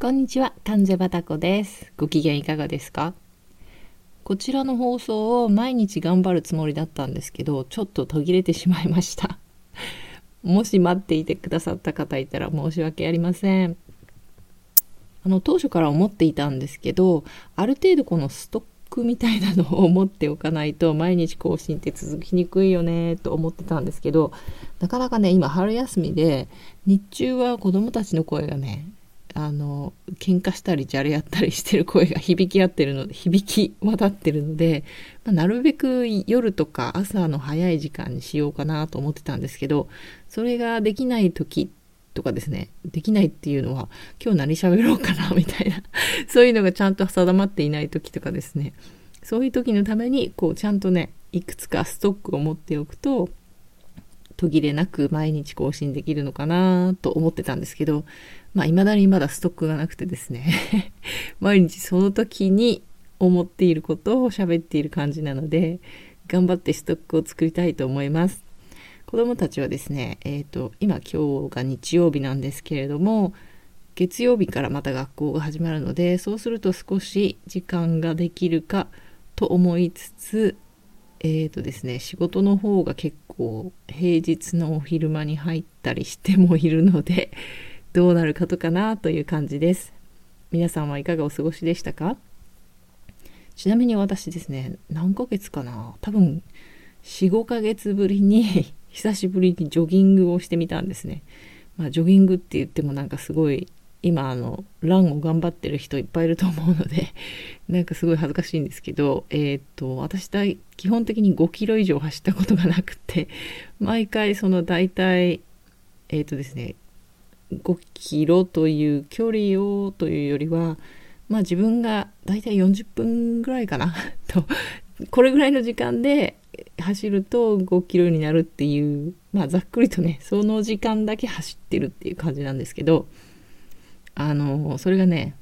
こんにちは、関西バタコです。ご機嫌いかがですか？こちらの放送を毎日頑張るつもりだったんですけど、ちょっと途切れてしまいました。もし待っていてくださった方いたら申し訳ありません。あの、当初から思っていたんですけど、ある程度このストックみたいなのを持っておかないと毎日更新って続きにくいよねと思ってたんですけど、なかなかね、今春休みで、日中は子供たちの声がね、あの喧嘩したりじゃれやったりしてる声が響き合ってるので響き渡ってるので、まあ、なるべく夜とか朝の早い時間にしようかなと思ってたんですけどそれができない時とかですねできないっていうのは今日何喋ろうかなみたいな そういうのがちゃんと定まっていない時とかですね。そういう時のためにこうちゃんとねいくつかストックを持っておくと途切れなく毎日更新できるのかなと思ってたんですけど、まあ未だにまだストックがなくてですね、毎日その時に思っていることを喋っている感じなので、頑張ってストックを作りたいと思います。子供たちはですね、えっ、ー、と、今今日が日曜日なんですけれども、月曜日からまた学校が始まるので、そうすると少し時間ができるかと思いつつ、えーとですね、仕事の方が結構平日のお昼間に入ったりしてもいるので どうなるかとかなという感じです。皆さんはいかがお過ごしでしたか？ちなみに私ですね何ヶ月かな？多分45ヶ月ぶりに 久しぶりにジョギングをしてみたんですね。まあジョギングって言ってもなんかすごい今あのランを頑張ってる人いっぱいいると思うので なんかすごい恥ずかしいんですけどえっ、と私だ基本的に5キロ以上走ったことがなくて 毎回その大体えっ、とですね5キロという距離をというよりはまあ自分が大体40分ぐらいかな とこれぐらいの時間で走ると5キロになるっていうまあざっくりとねその時間だけ走ってるっていう感じなんですけどあの、それがね、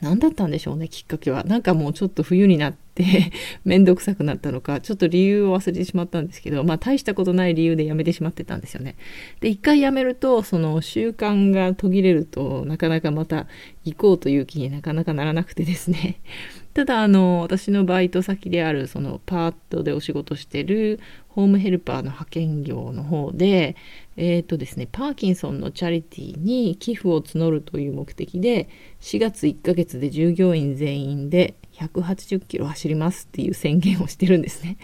何だったんでしょうね、きっかけは。なんかもうちょっと冬になってめんどくさくなったのか、ちょっと理由を忘れてしまったんですけど、まあ大したことない理由でやめてしまってたんですよね。で、一回やめると、その習慣が途切れると、なかなかまた行こうという気になかなかならなくてですね。ただ、あの、私のバイト先である、そのパートでお仕事してるホームヘルパーの派遣業の方で、えっ、ー、とですね、パーキンソンのチャリティーに寄付を募るという目的で、4月1ヶ月で従業員全員で180キロ走りますっていう宣言をしてるんですね。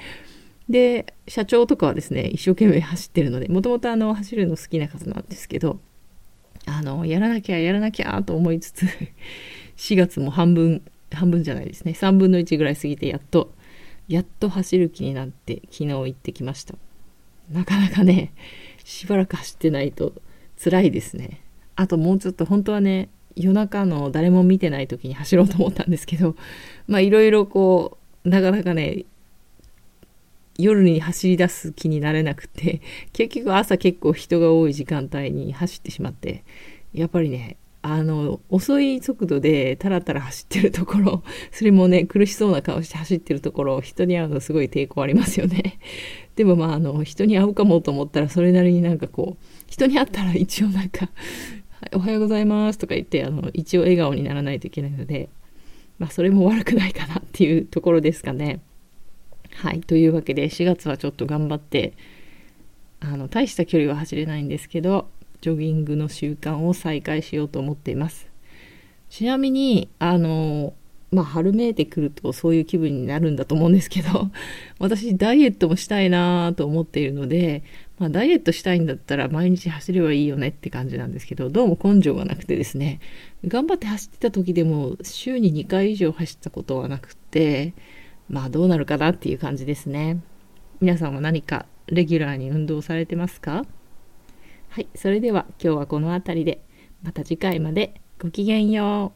で、社長とかはですね、一生懸命走ってるので、もともとあの、走るの好きな方なんですけど、あの、やらなきゃやらなきゃと思いつつ、4月も半分、半分じゃないですね、3分の1ぐらい過ぎてやっと、やっと走る気になって昨日行ってきました。なかなかね、しばらく走ってないと辛いですね。あともうちょっと本当はね、夜中の誰も見てない時に走ろうと思ったんですけど、まあいろいろこう、なかなかね、夜に走り出す気になれなくて、結局朝結構人が多い時間帯に走ってしまって、やっぱりね、あの、遅い速度でタラタラ走ってるところ、それもね、苦しそうな顔して走ってるところ、人に会うのすごい抵抗ありますよね。でもまあ、あの、人に会うかもと思ったら、それなりになんかこう、人に会ったら一応なんか、おはようございますとか言って、あの、一応笑顔にならないといけないので、まあ、それも悪くないかなっていうところですかね。はい。というわけで、4月はちょっと頑張って、あの、大した距離は走れないんですけど、ジョギングの習慣を再開しようと思っています。ちなみに、あの、まあ、春めいてくるとそういう気分になるんだと思うんですけど、私ダイエットもしたいなと思っているので、まあ、ダイエットしたいんだったら毎日走ればいいよねって感じなんですけど、どうも根性がなくてですね、頑張って走ってた時でも週に2回以上走ったことはなくて、まあどうなるかなっていう感じですね。皆さんは何かレギュラーに運動されてますか？はい、それでは今日はこの辺りで、また次回までごきげんよう。